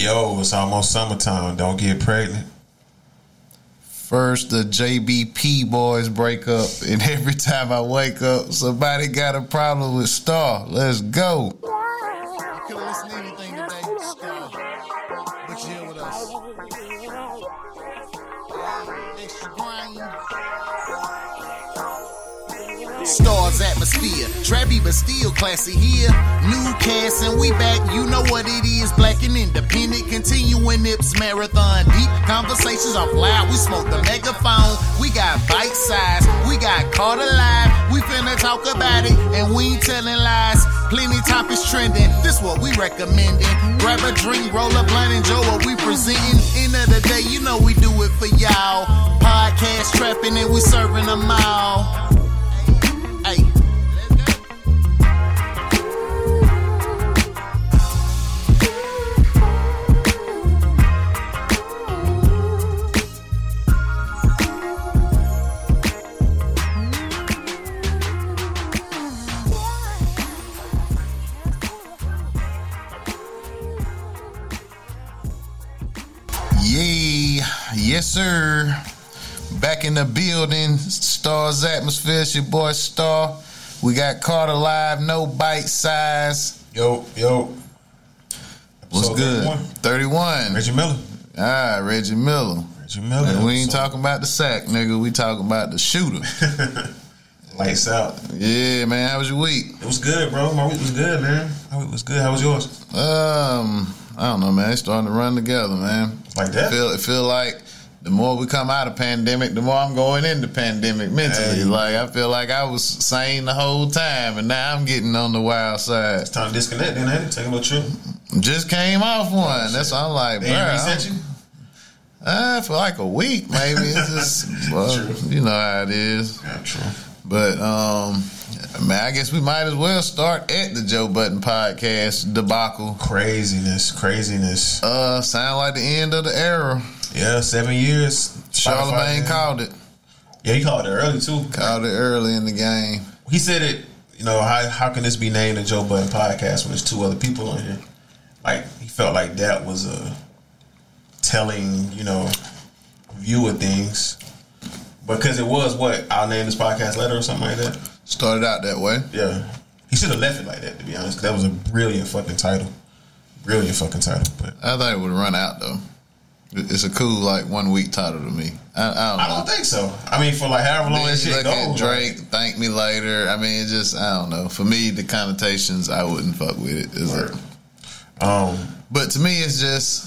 Yo, it's almost summertime. Don't get pregnant. First, the JBP boys break up, and every time I wake up, somebody got a problem with Star. Let's go. Stars atmosphere, Trappy but still classy here. New cast and we back, you know what it is. Black and independent, continuing Nips marathon. Deep conversations are loud, we smoke the megaphone. We got BiteSize, we got caught alive. We finna talk about it, and we ain't telling lies. Plenty topics trending, this what we recommending. Grab a drink, roll a blunt, enjoy what we presenting. End of the day, you know we do it for y'all. Podcast trapping and we serving them all. Yes, sir. Back in the building. Stars atmosphere. It's your boy Star. We got caught alive, no BiteSize. Yo, yo. What's Episode good? 31. 31. Reggie Miller. Ah, Reggie Miller. Reggie Miller. And we ain't episode. talking about the sack, nigga. We talking about the shooter. Lights out. yeah, man. How was your week? It was good, bro. My week was good, man. My week was good. How was yours? Um, I don't know, man. It's starting to run together, man. Like that? Feel it feel like the more we come out of pandemic, the more I'm going into pandemic mentally. Hey. Like I feel like I was sane the whole time, and now I'm getting on the wild side. It's time to disconnect, then, ain't it? Take a little trip. Just came off one. That's why I'm like, They bro. Uh, for like a week, maybe. It's just, well, True. you know how it is. Yeah, true. But um, man, I guess we might as well start at the Joe Budden podcast debacle. Craziness, craziness. Uh, sound like the end of the era. Yeah, seven years. Charlemagne called it. Yeah, he called it early too. Called it early in the game. He said it. You know, how how can this be named a Joe Budden podcast when there's two other people on here? Like he felt like that was a telling, you know, view of things. Because it was what I'll name this podcast letter or something like that. Started out that way. Yeah, he should have left it like that. To be honest, 'cause that was a brilliant fucking title. Brilliant fucking title. But I thought it would run out though. It- It's a cool like one week title to me. I, I don't know. I don't think so. I mean, for like however long that shit look at goes, Drake, thank me later. I mean, it just I don't know. For me, the connotations, I wouldn't fuck with it. Is it? um, But to me, it's just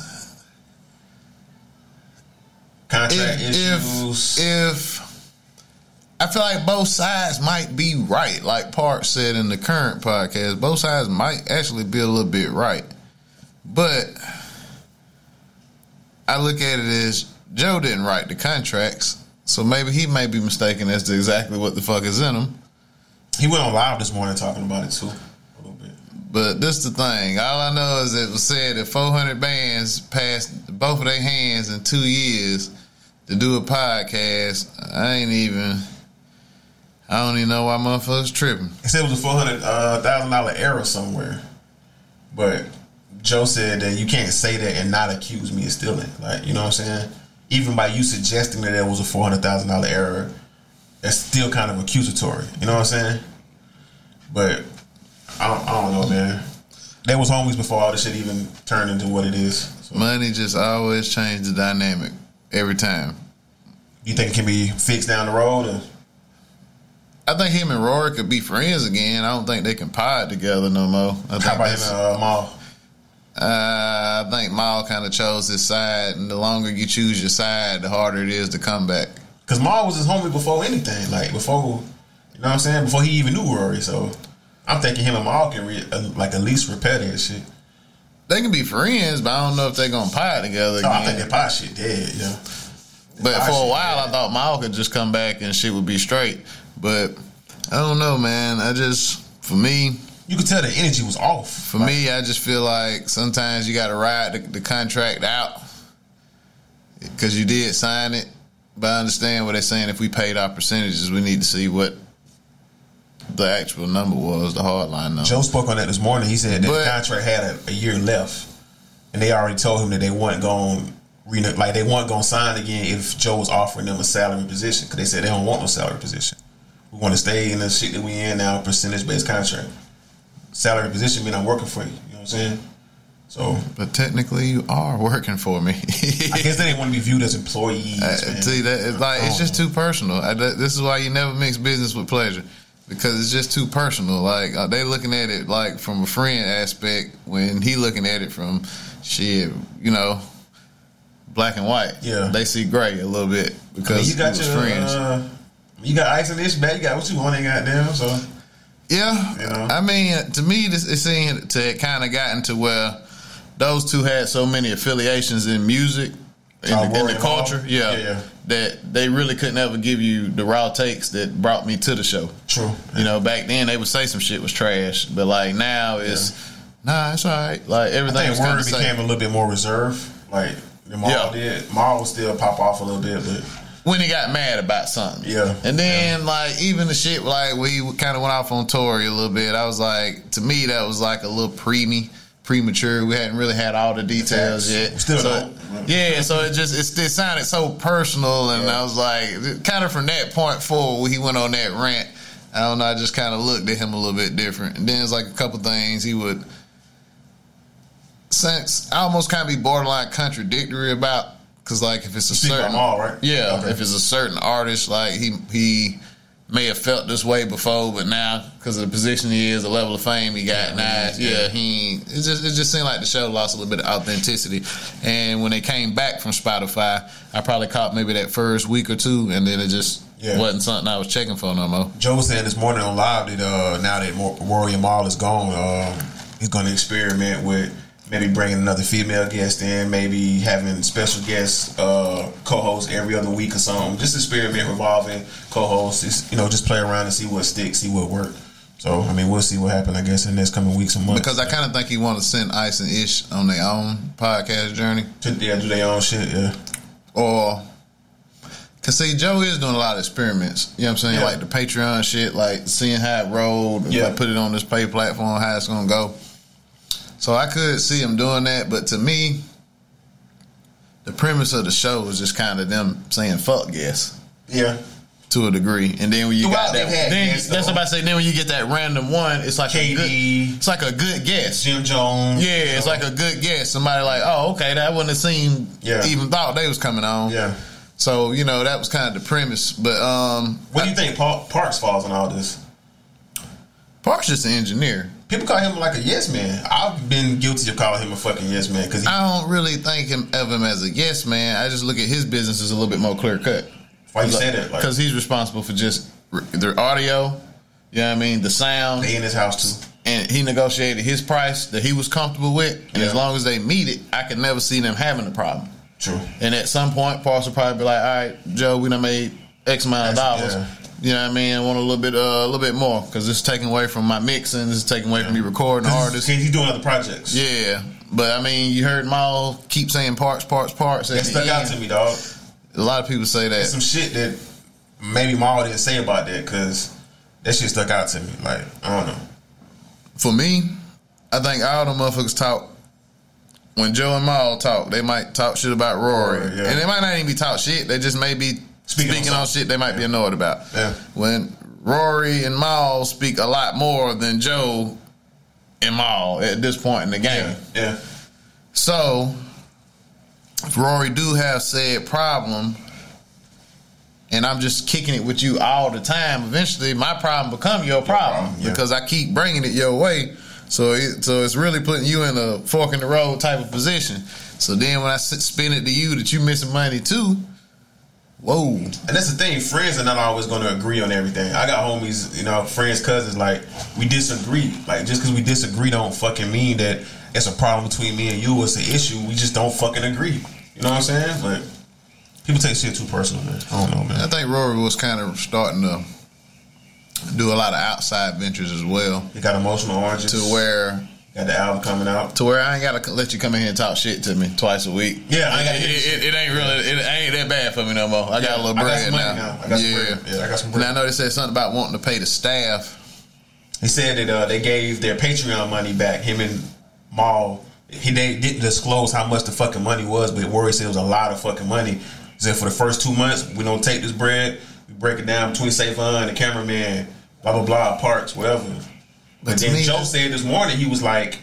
contract if, issues. if if I feel like both sides might be right, like Park said in the current podcast, both sides might actually be a little bit right. But I look at it as Joe didn't write the contracts, so maybe he may be mistaken as to exactly what the fuck is in them. he went on live this morning talking about it too, a little bit. But this the thing. All I know is it was said that 400 bands passed both of their hands in two years to do a podcast. I ain't even. I don't even know why motherfuckers tripping. He said it was a four hundred uh, thousand dollar error somewhere, but Joe said that you can't say that and not accuse me of stealing. Like you know what I'm saying? Even by you suggesting that there was a four hundred thousand dollar error, that's still kind of accusatory. You know what I'm saying? But I don't, I don't know, man. They was homies before all this shit even turned into what it is. So, Money just always change the dynamic every time. you think it can be fixed down the road? Or? I think him and Rory could be friends again. I don't think they can pod together no more. I think How about him and uh, Maul? Uh, I think Maul kind of chose his side, and the longer you choose your side, the harder it is to come back. Cause Maul was his homie before anything. Like before, you know what I'm saying? Before he even knew Rory. So I'm thinking him and Maul can re- uh, like at least repair that shit. They can be friends, but I don't know if they're gonna pod together again. I think that pot shit dead. Yeah. but pie for a while, dead. I thought Maul could just come back and shit would be straight. But I don't know, man. I just, for me, You could tell the energy was off. for me, I just feel like sometimes you got to ride the, the contract out because you did sign it. But I understand what they're saying. If we paid our percentages, we need to see what the actual number was, the hard line number. Joe spoke on that this morning. He said that But- the contract had a, a year left. and they already told him that they weren't going like they weren't going to sign again if Joe was offering them a salary position because they said they don't want no salary position. We want to stay in the shit that we in now, percentage based contract. Salary position mean I'm working for you. You know what I'm saying? So But technically, you are working for me. I guess they didn't want to be viewed as employees. Uh, see that it's like it's Oh. just too personal. I, that- this is why you never mix business with pleasure because it's just too personal. Like uh, they looking at it like from a friend aspect when he looking at it from shit, you know, black and white. Yeah. they see gray a little bit I mean, because you got your friends. uh, you got ice in this bag. You got what you want. Ain't got them. So Yeah, You know? I mean, to me, this it seemed to kind of gotten to where those two had so many affiliations in music, in, the, in the culture, yeah, Yeah, yeah. that they really couldn't ever give you the raw takes that brought me to the show. true. You know, back then they would say some shit was trash, but like now it's nah, it's all right. Like I everything think Word became a little bit more reserved. Like the Maul Yeah. did. Maul would still pop off a little bit, but when he got mad about something. Yeah, And then like even the shit like we kind of went off on Tory a little bit. I was like, to me that was like a little preemie, premature. We hadn't really had all the details yet. Still so. Yeah, so it just it, it sounded so personal, and Yeah. I was like, kind of from that point forward, when he went on that rant. I don't know. I just kind of looked at him a little bit different, and then it's like a couple things he would. Since I almost kind of be borderline contradictory about, because like if it's a certain Maul, right? yeah, Okay. if it's a certain artist, like he he may have felt this way before, but now because of the position he is, the level of fame he got, now yeah. yeah, he it just it just seemed like the show lost a little bit of authenticity. And when they came back from Spotify, I probably caught maybe that first week or two, and then it just Yeah. wasn't something I was checking for no more. Joe was saying this morning on live that uh, now that Mor- Rory Maul is gone, um, he's going to experiment with maybe bringing another female guest in, maybe having special guests uh, co-host every other week or something. Just experiment revolving co-hosts. You know, just play around and see what sticks, see what works. So I mean, we'll see what happens. I guess in the next coming weeks and months. Because I kind of think he want to send Ice and Ish on their own podcast journey, to, yeah, do their own shit. Yeah, or cause see, Joe is doing a lot of experiments. You know what I'm saying? Yeah. Like the Patreon shit, like seeing how it rolled. Yeah. I put it on this pay platform, how it's gonna go. So I could see him doing that, but to me, the premise of the show is just kind of them saying "fuck yes" yeah. to a degree, and then when you Throughout got that, had then guests, that's what I say. Then when you get that random one, it's like a good, it's like a good guess. Jim Jones. Yeah, it's like a good guess. Somebody like, oh, okay, that wouldn't have seemed Yeah. even thought they was coming on. yeah. So you know that was kind of the premise. But um, What do you think Pa- Parks falls in all this? Park's just an engineer. People call him like a yes man. I've been guilty of calling him a fucking yes man because I don't really think him of him as a yes man. I just look at his business as a little bit more clear cut. why you say that? Like Because he's responsible for just their audio. You know what I mean? The sound. they in his house too. and he negotiated his price that he was comfortable with. And as long as they meet it, I could never see them having a problem. True. And at some point, Parks will probably be like, "All right, Joe, we done made X amount of dollars. yeah. You know what I mean? I want a little bit, uh, a little bit more because it's taking away from my mixing. This is taking away from me recording artists. He's doing other projects. Yeah, but I mean, you heard Maul keep saying Parks, Parks, Parks. At That stuck out to me, dog. A lot of people say There's that. some shit that maybe Maul didn't say about that because that shit stuck out to me. Like I don't know. For me, I think all the motherfuckers talk. When Joe and Maul talk, they might talk shit about Rory, Rory, yeah. and they might not even be talk shit. They just may be Speaking speaking, on shit they might be annoyed about. Yeah. When Rory and Maul speak a lot more than Joe and Maul at this point in the game. Yeah. Yeah. So, if Rory do have said problem, and I'm just kicking it with you all the time, eventually my problem become your problem problem, yeah. because I keep bringing it your way. So, it, so it's really putting you in a fork in the road type of position. So then when I spin it to you that you missing money too, whoa, And that's the thing. Friends are not always going to agree on everything. I got homies, you know, friends, cousins. Like we disagree. Like just because we disagree don't fucking mean that it's a problem between me and you. It's an issue. We just don't fucking agree. You know what I'm saying? But people take shit too personal, man. I don't know, man. I think Rory was kind of starting to do a lot of outside ventures as well, He got emotional oranges. to where got the album coming out. to where I ain't gotta let you come in here and talk shit to me twice a week. Yeah, I it, it, it, it ain't really it ain't that bad for me no more. I got a little bread now. now. I got some bread. Yeah, I got some bread. And I know they said something about wanting to pay the staff. He said that uh, they gave their Patreon money back. Him and Maul he they didn't disclose how much the fucking money was, but Rory said it was a lot of fucking money. He said for the first two months, we don't take this bread, we break it down between Savon, the cameraman, blah blah blah, Parks, whatever. But, But then me, Joe said this morning he was like,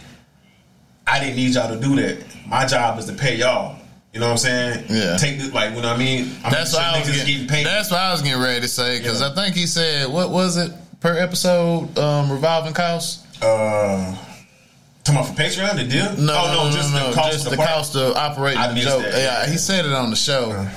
I didn't need y'all to do that. My job is to pay y'all. You know what I'm saying? Yeah. Take this like you know what I mean. I'm That's sure what I was getting, getting paid. That's what I was getting ready to say because Yeah. I think he said what was it per episode um, revolving costs? uh, talking about for Patreon the deal? No, oh, no, no, just no, the cost just of the part? cost of operating I the missed joke. that, Yeah, yeah. he said it on the show.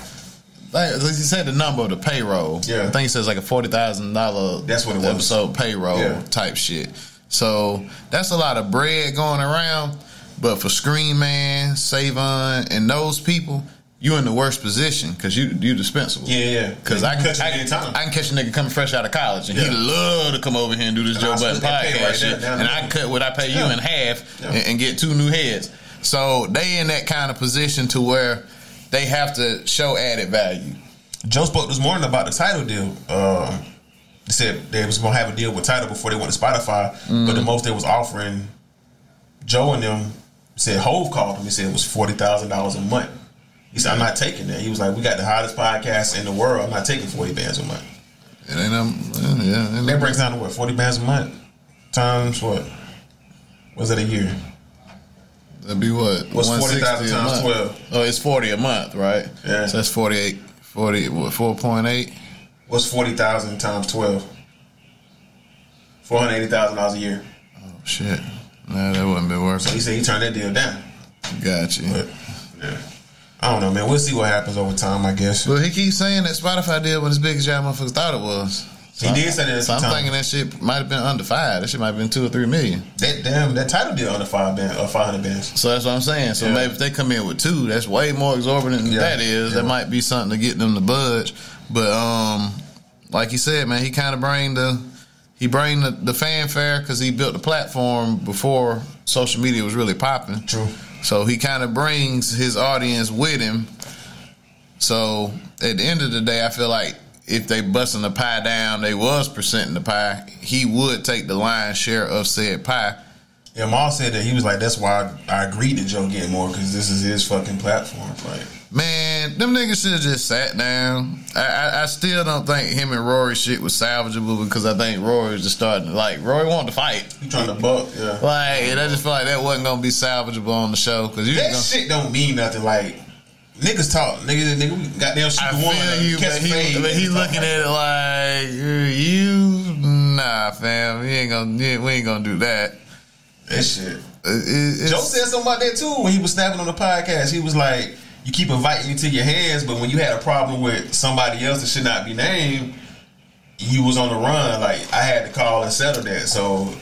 Like, he said the number of the payroll. Yeah. I think he says like a forty thousand dollar That's what it was. episode payroll Yeah. type shit. So that's a lot of bread going around. But for Screen Man, Savon, and those people, you in the worst position because you you dispensable. Yeah, yeah. Cause You I can can, cut I. I can catch a nigga coming fresh out of college, and he Yeah. love to come over here and do this And Joe Budden split that pay podcast right shit, down and I can cut what I pay you Yeah. in half Yeah. and, and get two new heads. So they in that kind of position to where they have to show added value. Joe spoke this morning about the Tidal deal. Uh, they said they was gonna have a deal with Tidal before they went to Spotify, but the most they was offering Joe and them said Hove called him. He said it was forty thousand dollars a month. He said I'm not taking that. He was like, we got the hottest podcast in the world. I'm not taking forty bands a month. It ain't um, yeah, ain't That breaks down to what forty bands a month times what? Was it a year? That'd be what? What's 40,000 times 12? Oh, it's 40 a month, right? Yeah. So that's 48, 40, what, 4.8? What's forty thousand times twelve? Four hundred eighty thousand dollars a year. Oh, shit. Nah, that wouldn't be So worth he said he turned that deal down. Got you. But yeah, I don't know, man. We'll see what happens over time. I guess But he keeps saying that Spotify deal was as big as y'all motherfuckers thought it was. he did say that. At So I'm time. thinking that shit might have been under five. That shit might have been two or three million. that damn that Tidal deal under five band or five hundred bands. So that's what I'm saying. So Yeah. maybe if they come in with two, that's way more exorbitant than Yeah. that is. That might be something to get them to budge. But um, like you said, man, he kind of bring the he bring the, the fanfare because he built the platform before social media was really popping. True. So he kind of brings his audience with him. So at the end of the day, I feel like if they busting the pie down, they was presenting the pie, he would take the lion's share of said pie. Yeah, Maul said that he was like, that's why I, I agreed to Joe get more because this is his fucking platform. Like, Man, them niggas should have just sat down. I, I, I still don't think him and Rory shit was salvageable because I think Rory was just starting to like Rory wanted to fight. he trying to buck. Yeah, Like, and I just feel like that wasn't gonna be salvageable on the show because you that just shit don't mean nothing. Like, niggas talk, niggas, nigga, we goddamn shoot gonna, the I one, feel you, but he, but he looking at it like you, nah, fam, you ain't gonna, we ain't gonna do that. that shit. It- it- Joe said something about that too when he was snapping on the podcast. He was like, "You keep inviting me to your hands, but when you had a problem with somebody else that should not be named, you was on the run. Like I had to call and settle that. So,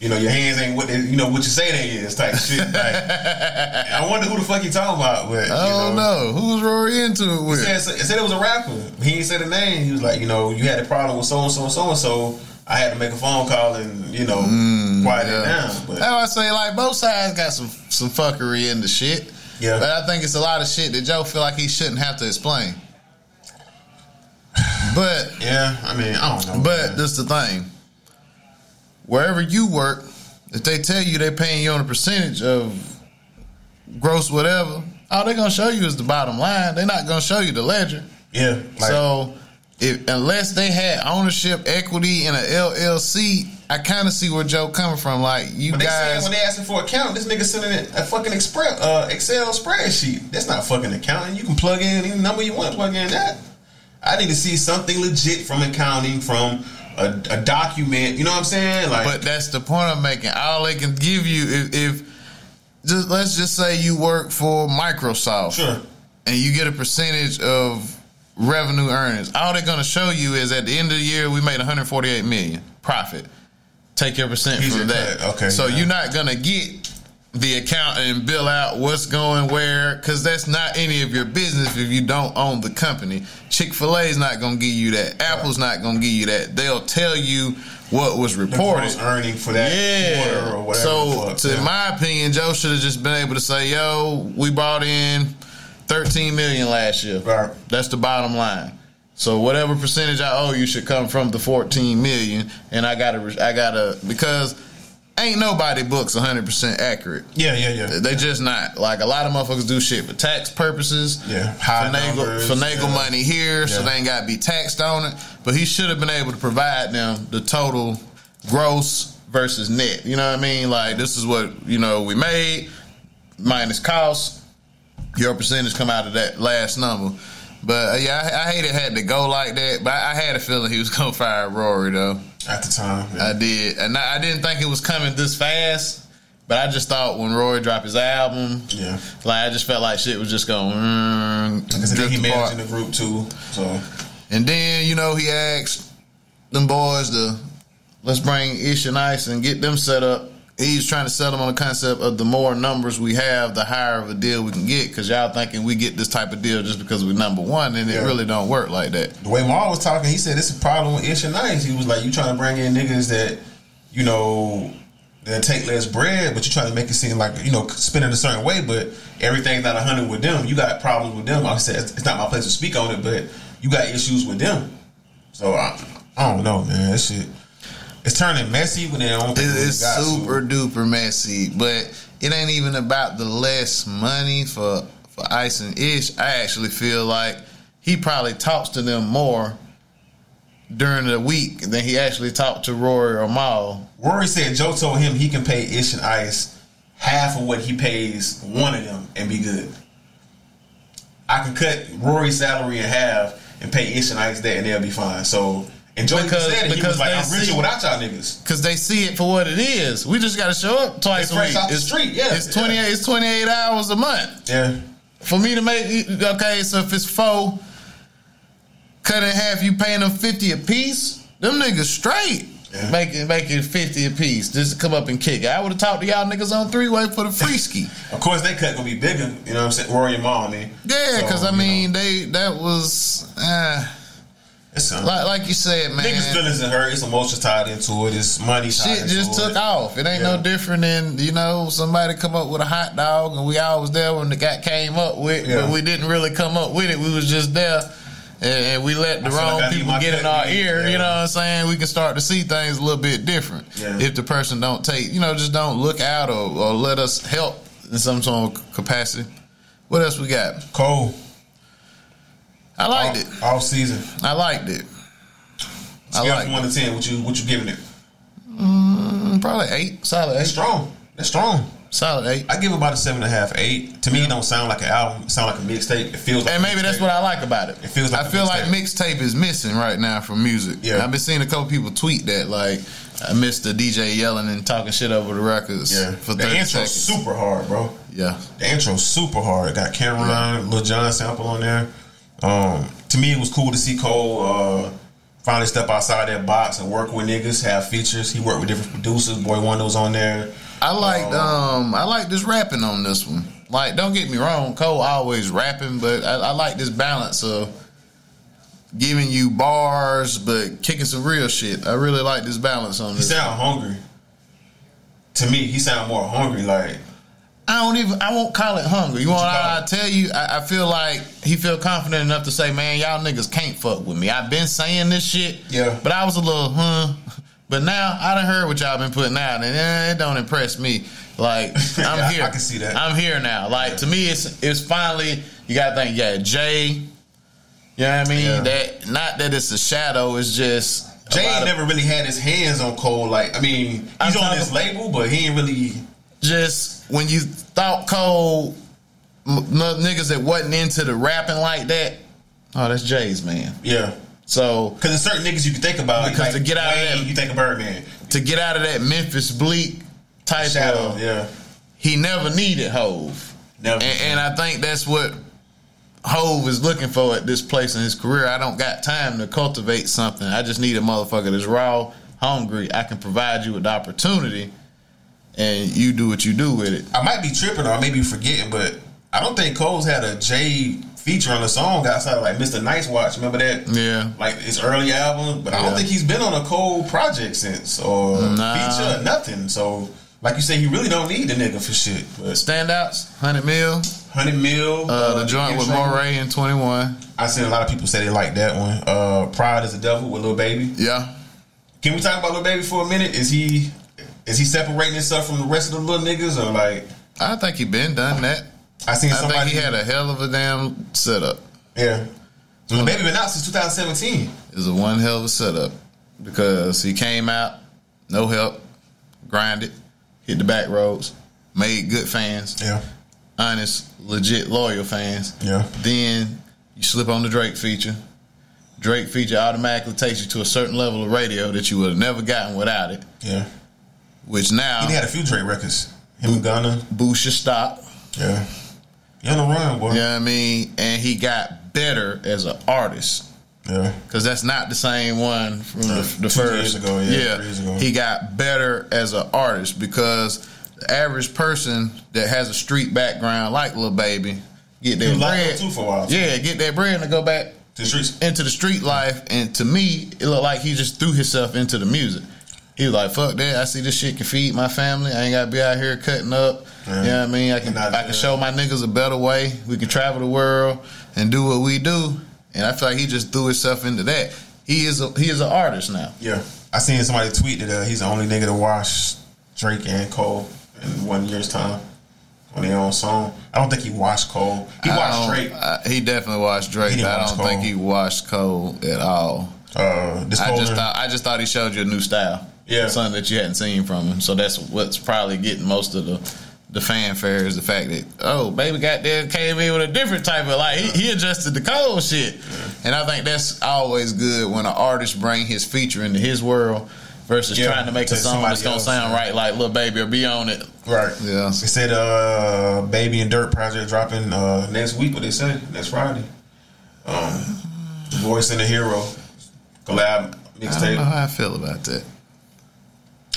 you know, your hands ain't what they, you know what you say they is type shit. Like, I wonder who the fuck he talking about. But I don't you know, who's Rory into it He with. said, he said it was a rapper. He ain't said a name. He was like, you know, you had a problem with so and so and so and so. I had to make a phone call and you know mm, quiet it down. But I say like both sides got some some fuckery in the shit. Yeah. But I think it's a lot of shit that Joe feel like he shouldn't have to explain. But yeah, I mean, I don't know. but man. this the thing. Wherever you work, if they tell you they're paying you on a percentage of gross whatever, all they're gonna show you is the bottom line. They're not gonna show you the ledger. yeah, like, so if unless they had ownership equity in a LLC, I kind of see where Joe coming from. Like you But they guys, when they asking for account, this nigga sending a fucking express, uh, Excel spreadsheet. That's not fucking accounting. You can plug in any number you want to plug in that. I need to see something legit from accounting, from a, a document. You know what I'm saying? Like, But that's the point I'm making. All they can give you if, if just let's just say you work for Microsoft sure, and you get a percentage of revenue earnings. All they're gonna show you is at the end of the year we made 148 million profit. Take your percent Here's from that. cut. Okay, So yeah. you're not gonna get the account and bill out what's going where because that's not any of your business if you don't own the company. Chick Fil A is not gonna give you that. Apple's not gonna give you that. They'll tell you what was reported. earning for that quarter Yeah. or whatever. So, to Yeah. my opinion, Joe should have just been able to say, "Yo, we brought in 13 million last year. Right. That's the bottom line. So whatever percentage I owe you should come from the 14 million, and I gotta, I gotta, because ain't nobody books 100% accurate. Yeah, yeah, yeah. They just not. Like a lot of motherfuckers do shit for tax purposes. Yeah, high finagle, numbers, finagle yeah. money here, so Yeah. they ain't got to be taxed on it. But he should have been able to provide them the total gross versus net. You know what I mean? Like this is what you know we made minus cost. Your percentage come out of that last number. But uh, yeah, I, I hate it had to go like that. But I, I had a feeling he was gonna fire Rory though. At the time, yeah. I did, and I, I didn't think it was coming this fast. But I just thought when Rory dropped his album, yeah. like I just felt like shit was just going. Mm, Because I think he apart. managing the group too. So And then you know he asked them boys to let's bring Ish and Ice and get them set up. He's trying to sell them on the concept of the more numbers we have, the higher of a deal we can get. Because y'all thinking we get this type of deal just because we're number one, and it really don't work like that. the way Maul was talking, he said it's a problem with Ish and Ice. He was like, you trying to bring in niggas that, you know, that take less bread, but you trying to make it seem like you know spending a certain way, but everything's not a hundred with them. You got problems with them. I said it's not my place to speak on it, but you got issues with them. So I, I don't know, man. That shit, it's turning messy when they don't. It- think we It's super duper messy, but it ain't even about the less money for for Ice and Ish. I actually feel like he probably talks to them more during the week than he actually talked to Rory or Maul. Rory said Joe told him he can pay Ish and Ice half of what he pays one of them and be good. I can cut Rory's salary in half and pay Ish and Ice that and they'll be fine. So and Joe Because- said it. He because was like, they I'm richer see- without y'all niggas. Cause they see it for what it is. We just gotta show up twice a week. it's, street, yeah. It's twenty eight. It's twenty eight hours a month Yeah. for me to make. Okay, so if it's four, cut in half. You paying them fifty a piece. Them niggas straight. Yeah. Making making fifty a piece just to come up and kick. I would have talked to y'all niggas on three way for the free ski. Of course they cut gonna be bigger, you know what I'm saying? Rory and I mean. Yeah, So, because I mean know, they that was uh, it's like like you said, man. Niggas feelings and hurt, it's emotions tied into it, it's money tied Shit just it. took off. It ain't Yeah. no different than you know somebody come up with a hot dog and we all was there when the guy came up with, Yeah. but we didn't really come up with it. We was just there. And and we let the wrong like people get in our ear. yeah. You know what I'm saying? We can start to see things a little bit different Yeah. if the person don't take, you know, just don't look out or, or let us help in some sort of capacity. What else we got? Cole. I liked off, it. Off season. I liked it. I Scale liked from one to ten, what you what you giving it? Mm, Probably eight. Solid That's eight. strong. That's strong. Solid eight. I give about a seven and a half, eight. To me, it don't sound like an album. It sound like a mixtape. It feels like And maybe that's what I like about it. It feels like I feel like mixtape. mixtape is missing right now from music. Yeah. I've been seeing a couple people tweet that like I missed the DJ yelling and talking shit over the records. Yeah. for the intro super hard, bro. Yeah, The intro super hard. It got Cam'ron, Lil Jon sample on there. Um, to me, it was cool to see Cole uh, finally step outside that box and work with niggas, have features. He worked with different producers. Boi-1da was on there. I liked um I like this rapping on this one. Like, don't get me wrong, Cole always rapping, but I, I like this balance of giving you bars but kicking some real shit. I really like this balance on He this. He sound hungry. To me, he sound more hungry. Like I don't even. I won't call it hunger. You want? I, I tell you. I, I feel like he feel confident enough to say, "Man, y'all niggas can't fuck with me." I've been saying this shit. Yeah. But I was a little, huh. But now I done heard what y'all been putting out, and eh, it don't impress me. Like I'm Yeah, here. I can see that. I'm here now. Like to me, it's it's finally. You gotta think. Yeah, Jay. You know what I mean? Yeah. That not that it's a shadow. It's just Jay never really had his hands on Cole. Like I mean, I'm he's on talking- his label, but he ain't really. Just when you thought Cole m- niggas that wasn't into the rapping like that. Oh, that's Jay's man. Yeah. So Because there's certain niggas you can think about. Because like to get out of Wayne, that- you think of Birdman, to get out of that Memphis Bleek type Shadow. of, Yeah. he never needed Hove, Never. and, and I think that's what Hove is looking for at this place in his career. I don't got time to cultivate something. I just need a motherfucker that's raw, hungry. I can provide you with the opportunity, and you do what you do with it. I might be tripping or I may be forgetting, but I don't think Cole's had a feature on a song outside of like Mr. Nice Watch. Remember that? Yeah. Like his early album, but I don't think he's been on a Cole project since or Nah. feature or nothing. So, like you say, he really don't need the nigga for shit. But Standouts, hundred mil. hundred mil, Uh, the joint with Morray and Twenty One. I seen a lot of people say they like that one. Uh, Pride is a Devil with Lil Baby. Yeah, Can we talk about Lil Baby for a minute? Is he Is he separating himself from the rest of the little niggas or like? I think he been done that. I seen I somebody. think he had a hell of a damn setup. yeah. So the baby been out since 2017. It was a one hell of a setup because he came out, no help, grinded, hit the back roads, made good fans, Yeah. honest, legit, loyal fans. Yeah. Then you slip on the Drake feature. Drake feature automatically takes you to a certain level of radio that you would have never gotten without it. Yeah. Which now He had a few Drake records. Him and Gunna. boost your stop. Yeah. You on the run, boy. You know what I mean? And he got better as an artist. Yeah. Because that's not the same one from the, the first. ago, yeah, ago. he got better as an artist because the average person that has a street background, like Lil Baby, get their bread. too for a while. Yeah, get their bread and go back To the streets. into the street life. And to me, it looked like he just threw himself into the music. He was like, "Fuck that! I see this shit can feed my family. I ain't gotta be out here cutting up. Yeah. You know what I mean? I can I can show my niggas a better way. We can travel the world and do what we do. And I feel like he just threw himself into that. He is a, he is an artist now. Yeah. I seen somebody tweet that uh, he's the only nigga to wash Drake and Cole in one year's time on their own song. I don't think he washed Cole. He I watched Drake. I- he definitely watched Drake. But I watch don't think he watched Cole at all. Uh, I just thought I just thought he showed you a new style. Yeah. something that you hadn't seen from him. So that's what's probably getting most of the the fanfare is the fact that oh baby got there came in with a different type of like he, he adjusted the cold shit, and I think that's always good when an artist bring his feature into his world versus Yeah, trying to make a song that's gonna else, sound yeah. right like little Baby or be on it. Right. Yeah. They said uh Baby and Dirk project dropping uh next week, what they say, next Friday. Um Voice and the Hero collab I don't know mixtape. how I feel about that.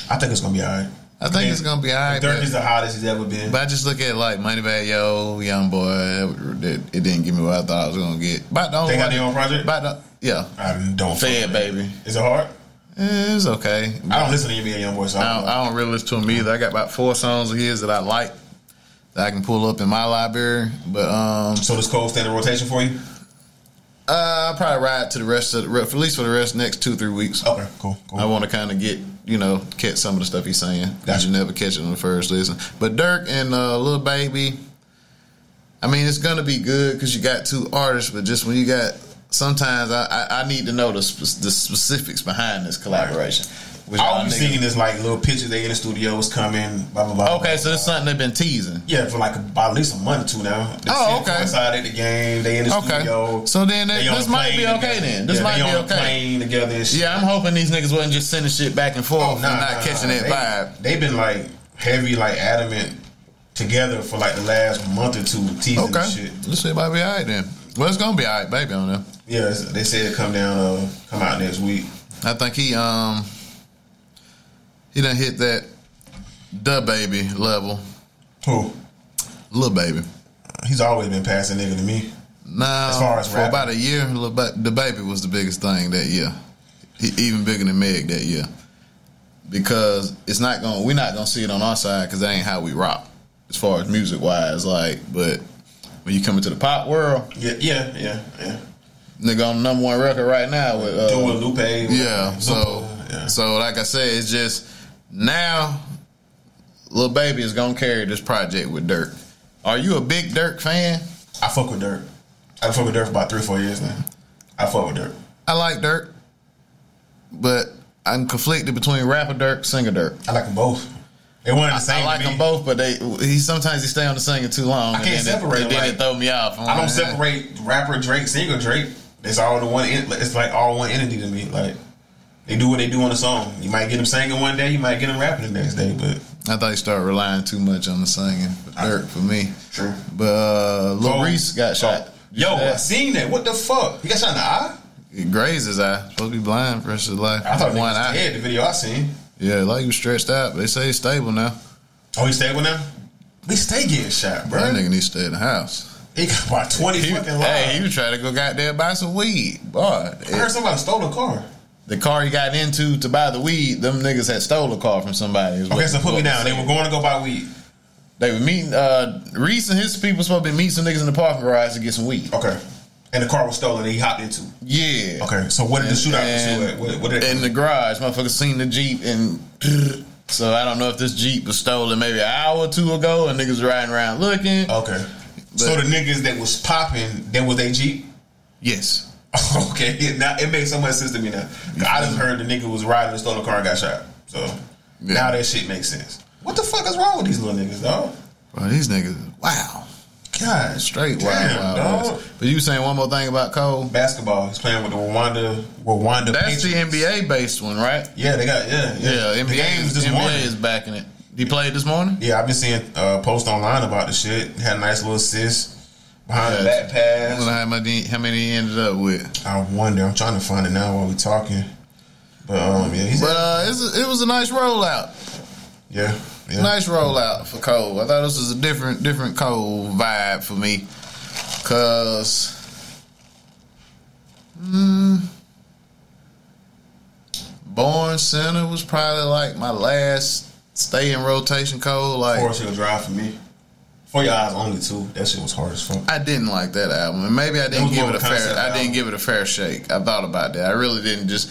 I think it's gonna be alright. I think it's gonna be alright. Dirk but- is the hottest he's ever been. But I just look at like Moneybagg Yo, Young Boy. It, it, didn't give me what I thought I was gonna get. But only They got their own project? About the, yeah, I don't Fed baby. Is it hard? Eh, It's okay. I don't listen to NBA Young Boy, so I I don't, don't. I don't really listen to him either. I got about four songs of his that I like that I can pull up in my library. But um, So does Cole stand in rotation for you? uh, I'll probably ride to the rest of the, at least for the rest next two three weeks. Okay, cool, cool. I want to kind of get you know catch some of the stuff he's saying. Gotcha. you never catch it on the first listen. But Dirk and uh, Lil Baby, I mean it's gonna be good because you got two artists. But just when you got sometimes I I, I need to know the spe- the specifics behind this collaboration. Which All niggas- seeing is like little pictures they in the studios coming, blah blah blah. Okay, so it's something they've been teasing. Yeah, for like about at least a month or two now. They Oh, okay. Coincide at the game. They in the Okay. studio. So then They on this might be okay together. then. This Yeah, might they be okay. Plane together. And shit. Yeah, I'm hoping these niggas wasn't just sending shit back and forth Oh, and not nah, catching nah. that they, vibe. They've been like heavy, like adamant together for like the last month or two, teasing Okay, this shit. this shit might be alright then. Well, it's gonna be alright, baby. On them. Yeah, they said come down, uh, come out next week. I think he um he done hit that the baby level, Who? little baby. He's always been passing nigga to me. Now, As far as for rapping. about a year, the baby was the biggest thing that year. He, even bigger than Meg that year. Because it's not going, to we're not gonna see it on our side because that ain't how we rock, as far as music wise. Like, but when you come into the pop world, Yeah, yeah, yeah, yeah. nigga on the number one record right now with uh, Doing Lupe. Yeah. So yeah. so like I said, it's just now little Baby is gonna carry this project with Dirk. Are you a big Dirk fan? I fuck with Dirk. I fuck with Dirk for about three or four years now. I fuck with Dirk. I like Dirk, but I'm conflicted between rapper Dirk, singer Dirk. I like them both. They and the same. I like to me. them both, but they he sometimes he stay on the singing too long. I can't separate It, them, then like- it throw me off. I'm I don't separate rapper Drake, singer Drake. It's all the one. It's like all one entity to me. Like they do what they do on the song. You might get them singing one day. You might get them rapping the next day. But I thought he started relying too much on the singing Dirk for me. true. But uh, Lil. Reese got shot. Yo, I seen that. What the fuck? He got shot in the eye. It grazed his eye. Supposed to be blind for the rest of his life. I thought he one was eye. dead. The video I seen. Yeah, like he was stretched out. But they say he's stable now. Oh, he stable now. We stay getting shot, bro. That nigga needs to stay in the house. He got about twenty He, fucking hey, he lives. was trying to go goddamn buy some weed. Boy, I heard somebody stole a car. The car he got into to buy the weed, them niggas had stole a car from somebody. Okay, so put me down. They were going to go buy weed. They were meeting. Uh, Reese and his people supposed to be meeting some niggas in the parking garage to get some weed. Okay, and the car was stolen. and He hopped into. Yeah. Okay, so what did the shootout And- pursue at? What, what did in the garage, motherfuckers seen the jeep and So I don't know if this Jeep was stolen maybe an hour or two ago and niggas riding around looking. Okay. so the niggas that was popping, that was they Jeep. Yes. okay, now it makes so much sense to me now. I just heard the nigga was riding and stole a car and got shot. So Yeah. now that shit makes sense. What the fuck is wrong with these little niggas, dog? Bro, these niggas, wow. God, Straight damn, wild, wild. dog. But you saying one more thing about Cole? Basketball. He's playing with the Rwanda Rwanda That's the NBA based one, right? Yeah, they got yeah, yeah. Yeah, NBA, NBA morning. is backing it. He played this morning? Yeah, I've been seeing uh, posts online about the shit. Had a nice little assist behind the Yeah. back I don't know pass. how many, how many he ended up with. I wonder. I'm trying to find it now while we're talking. But um, yeah, he's But uh, it's a, it was a nice rollout. yeah, yeah. Nice rollout for Cole. I thought this was a different different Cole vibe for me. Cause mm, Born Sinner was probably like my last stay in rotation Cole. Like Forest Hills Drive for me. For your eyes only too. That shit was hard as fuck. I didn't like that album, and maybe I didn't give it a fair. concept I didn't give it a fair shake. I thought about that. I really didn't just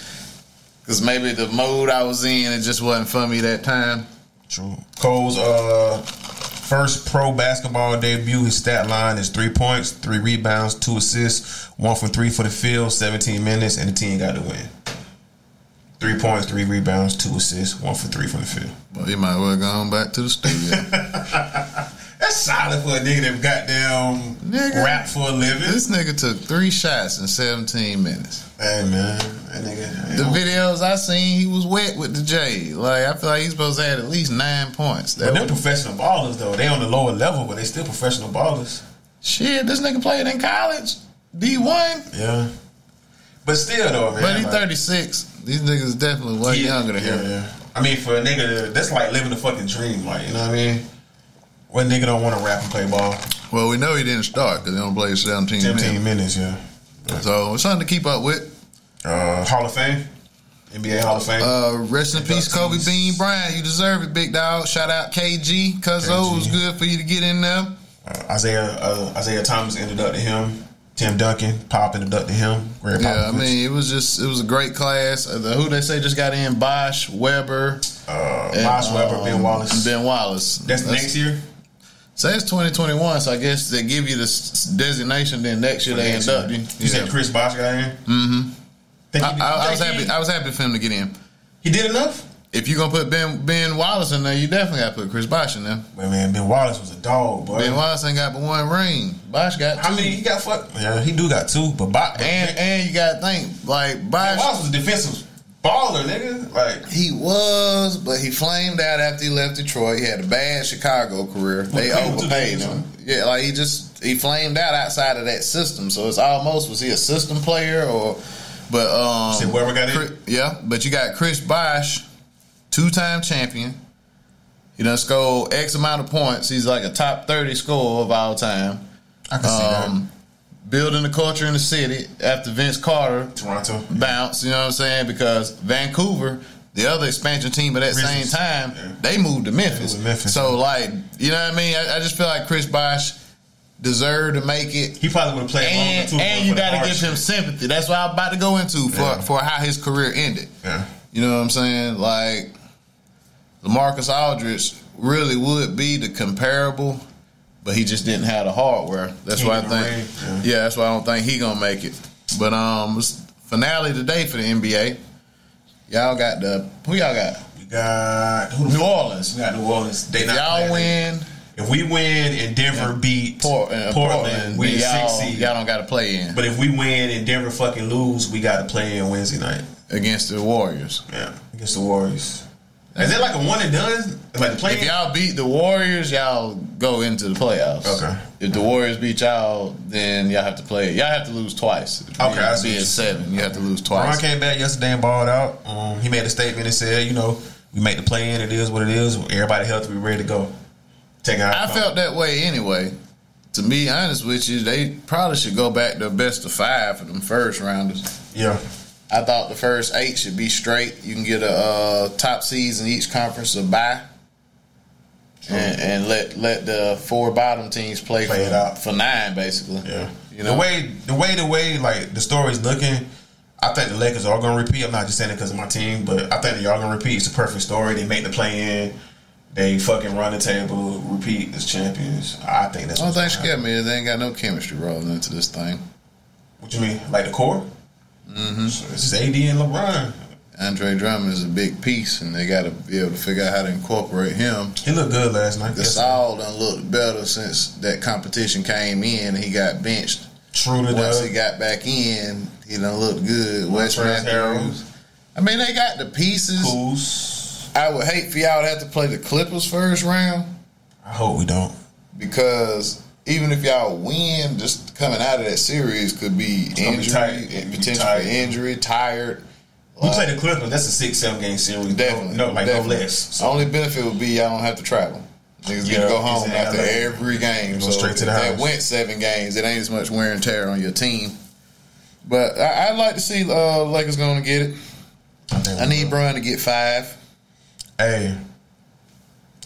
because maybe the mode I was in it just wasn't for me that time. True. Cole's uh first pro basketball debut. His stat line is three points, three rebounds, two assists, one for three for the field, 17 minutes, and the team got the win. Three points, three rebounds, two assists, one for three from the field. Well, you might well go on back to the studio. That's solid for a nigga that goddamn Nigga. rap for a living. this nigga took three shots in 17 minutes. Hey man, that nigga. The videos I seen, he was wet with the J. Like I feel like he's supposed to have at least nine points. That But was- professional ballers though, they on the lower level, but they still professional ballers. shit, this nigga played in college, D one, Yeah. But still though, man. but he's like- 36. These niggas definitely way Yeah, younger than yeah, him. yeah. I mean, for a nigga, that's like living the fucking dream. Like, you know what I mean? What nigga don't want to rap and play ball? Well, we know he didn't start because he only played 17, 17 minutes. minutes, yeah. So it's something to keep up with. Uh, Hall of Fame, NBA Hall of Fame. Uh, rest in peace, Kobe. Bean Bryant. You deserve it, big dog. Shout out KG. Cuz it was good for you to get in there. Uh, Isiah uh, Isiah Thomas inducted him. Tim Duncan, Pop inducted him. Greg Yeah, I mean, it was just it was a great class. Uh, the, who they say just got in? Bosh, Webber, uh, and, Bosh Webber, Ben um, Wallace. Ben Wallace. that's, next year. So it's 2021. So I guess they give you the designation. Then next year they end up. you. You said Chris Bosh got in. Mm-hmm. I, I, I was happy. I was happy for him to get in. he did enough. If you're gonna put Ben Ben Wallace in there, you definitely got to put Chris Bosh in there. But man, Ben Wallace was a dog, boy. Ben Wallace ain't got but one ring. Bosh got two. How many he got? Fuck. Yeah, he do got two. But Bosh, And and you got to think like Ben Bosh. Wallace was defensive baller, nigga. Like He was, but he flamed out after he left Detroit. He had a bad Chicago career. They overpaid him. Yeah, like he just he flamed out outside of that system. So it's almost was he a system player or? But um, See, Webber got in? Chris- Yeah, but you got Chris Bosh, two time champion. He done scored X amount of points. He's like a top thirty scorer of all time. I can see Um, building the culture in the city after Vince Carter. Toronto. bounce, you know what I'm saying? Because Vancouver, the other expansion team at that same time, Yeah. they moved to Memphis. Memphis. So like, you know what I mean? I, I just feel like Chris Bosh deserved to make it. He probably would have played And, longer too. and you got to give him sympathy. That's what I'm about to go into for, Yeah. for how his career ended. Yeah. You know what I'm saying? Like, Lamarcus Aldridge really would be the comparable, but he just didn't have the hardware. That's why I think. Yeah. yeah. that's why I don't think he gonna make it. But um, it's finale today for the NBA. Y'all got the who y'all got? We got who New? Orleans. We got New Orleans. They If not y'all win If we win and Denver beat Port, uh, Portland, Portland, we y'all, six seed. y'all don't got to play in But if we win and Denver fucking lose, we got to play in Wednesday night. against the Warriors. Yeah, against the Warriors. Is it like a one and done? Like the play? If y'all beat the Warriors, y'all go into the playoffs. Okay. If the Warriors beat y'all, then y'all have to play. Y'all have to lose twice. Okay, I see Be what at you- seven. You have to lose Ron twice. came back yesterday and balled out. Um, he made a statement and said, you know, we make the play in. It is what it is. Everybody healthy. We ready to go. Take out. I felt that way anyway. To be honest with you, they probably should go back to best of five for them first rounders. Yeah. I thought the first eight should be straight. You can get a uh, top seeds in each conference a bye, and, and let let the four bottom teams play, Play for, it out. for nine, basically. Yeah. You know? the way the way the way like the story's looking, I think the Lakers are going to repeat. I'm not just saying it because of my team, but I think they are all going to repeat. It's a perfect story. They make the play in. They fucking run the table, repeat as champions. I think that's. The only thing what's gonna scared me is they ain't got no chemistry rolling into this thing. What you mean, like the core? Mm-hmm. So it's AD and LeBron. Andre Drummond is a big piece, and they got to be able to figure out how to incorporate him. He looked good last night. Gasol done looked better since that competition came in. And he got benched. True to Once he got back in, he done looked good. Wes Montrezl Matthews. I mean, they got the pieces. Who's? I would hate for y'all to have to play the Clippers first round I hope we don't. because even if y'all win, just coming out of that series could be injury, be potentially tight. injury, tired. We Like, play the Clippers. That's a six, seven game series. Definitely. No, like definitely. no less. So Only benefit would be y'all don't have to travel. Niggas get Yeah, to go home after LA. every game. So straight to the house. went seven games. It ain't as much wear and tear on your team. But I, I'd like to see uh, Lakers going to get it. I, I need. Brian to get five. Hey,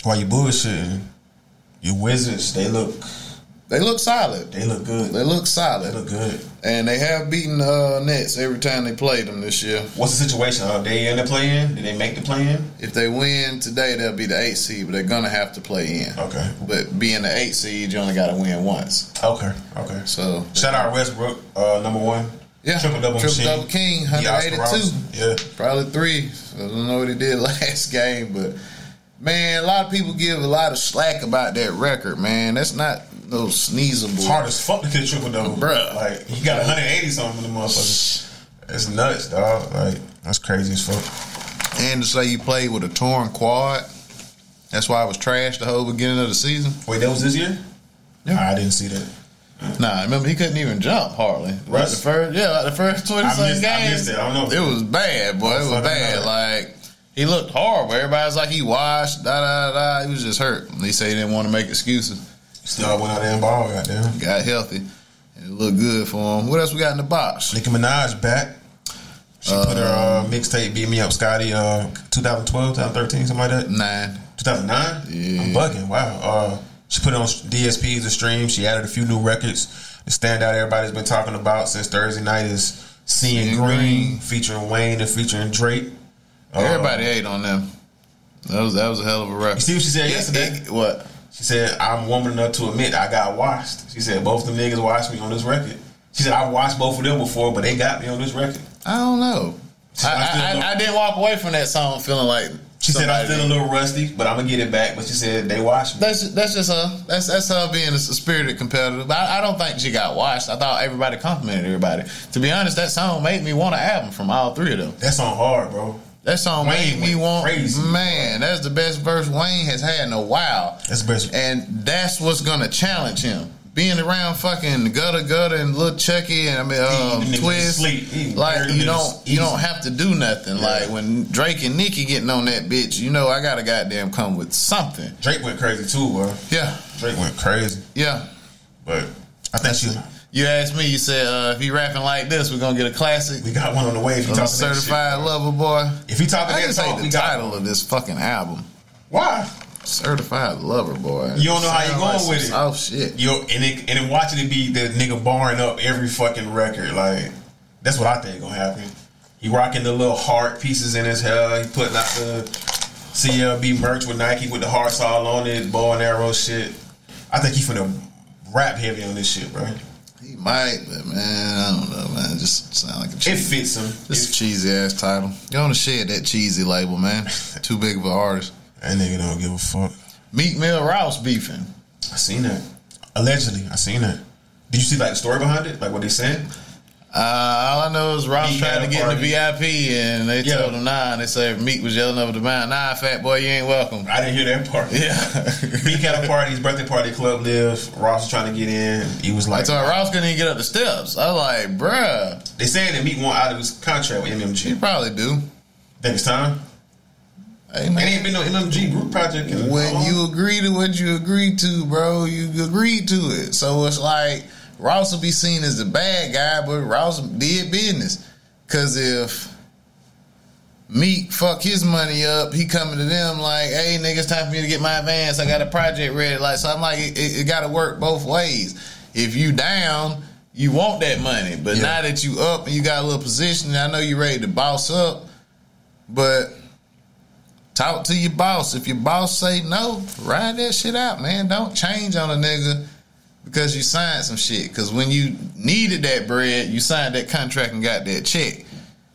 why you bullshitting? Your Wizards, they look, They look solid. they look good. They look They solid, look good. and they have beaten uh, Nets every time they played them this year. What's the situation? Are they in the play in? Did they make the play in? If they win today, they'll be the eight seed, but they're gonna have to play in. Okay. But being the eight seed, you only got to win once. Okay. Okay. So Shout out Westbrook, uh, number one. yeah, Triple double triple machine. double king, 182. Yeah. Probably three. I don't know what he did last game, but man, a lot of people give a lot of slack about that record. Man, that's not no sneezable. It's hard as fuck to get triple double. Bruh. Like, he got 180 something in the motherfuckers. It's nuts, dog. Like, that's crazy as fuck. And to say you played with a torn quad, that's why I was trashed the whole beginning of the season. Wait, that was this year? Yeah. I didn't see that. Nah, I remember he couldn't even jump hardly. Like the first, yeah, like the first twenty something missed- I missed it. I don't know. It was bad, boy. It was bad. Like he looked horrible. Everybody's like he washed. Da da da. He was just hurt. He said he didn't want to make excuses. Still went out there and ball, there. Got healthy. And it looked good for him. What else we got in the box? Nicki Minaj back. She put her uh, mixtape "Beam Me Up, Scotty" uh, 2012, 2013, something like that. Nine. 2009. Yeah. I'm bugging. Wow. Uh, she put it on DSPs to stream. She added a few new records. The standout everybody's been talking about since Thursday night is "Seeing Green," Green. featuring Wayne and featuring Drake. Uh, Everybody ate on them. That was that was a hell of a record. You see what she said yesterday? It- what? She said, "I'm woman enough to admit I got washed." She said, "Both them niggas watched me on this record." She said, "I watched both of them before, but they got me on this record." I don't know. I, I I, I, I didn't walk away from that song feeling like She said, "I'm somebody still a little rusty, but I'm gonna get it back." But she said, "They watched me." That's that's just her. That's that's her being a spirited competitor. But I, I don't think she got watched. I thought everybody complimented everybody. To be honest, that song made me want an album from all three of them. That song hard, bro. That song Wayne made me want. crazy. Man, that's the best verse Wayne has had in a while. That's the best. And that's what's gonna challenge him. Being around fucking Gudda Gudda and little Chucky and I mean um, He- twist. He like you don't niggas you don't have to do nothing. Yeah. Like when Drake and Nicki getting on that bitch, you know I gotta goddamn come with something. Drake went crazy too, bro. Yeah, Drake went crazy, yeah. but I think she. You asked me, you said uh, if he rapping like this, we're gonna get a classic. We got one on the way. If he talking that shit, certified lover boy. If he talking I that just talk, the title of this fucking album. Why? Certified lover boy. You don't know how you going like with it. Soft shit. Yo, and it, and then watching it be the nigga barring up every fucking record, like that's what I think gonna happen. He rocking the little heart pieces in his hair. He putting out the CLB merch with Nike with the hearts all on it, bow and arrow shit. I think he finna rap heavy on this shit, bro. Might, but man, I don't know, man. It just sound like a It fits him. this It- cheesy ass title. You want to shed that cheesy label, man. Too big of an artist. that nigga don't give a fuck. Meek Mill Ross beefing. I seen that. Allegedly, I seen that. Did you see like the story behind it? Like what they saying? Uh, all I know is Meek tried to get in the. VIP, and they Yeah. told him nah. And they said Meek was yelling over the mountain, "Nah, fat boy, you ain't welcome." I didn't hear that part. Yeah. Meek had a party, his birthday party, club LIV. Ross was trying to get in. He was like, told Ross couldn't even get up the steps. I was like, bruh, they saying that Meek want out of his contract with MMG. he probably do. Think it's time. Hey It ain't been no MMG group project. When you agree to what you agreed to, bro, you agreed to it. So it's like Ross will be seen as the bad guy, but Ross did business. Cause if Meek fuck his money up, he coming to them like, "Hey, nigga, it's time for me to get my advance. I got a project ready." Like, so I'm like, it, it, it got to work both ways. If you down, you want that money. But Yeah. now that you up and you got a little position, I know you're ready to boss up. But talk to your boss. If your boss say no, ride that shit out, man. Don't change on a nigga because you signed some shit. Because when you needed that bread, you signed that contract and got that check.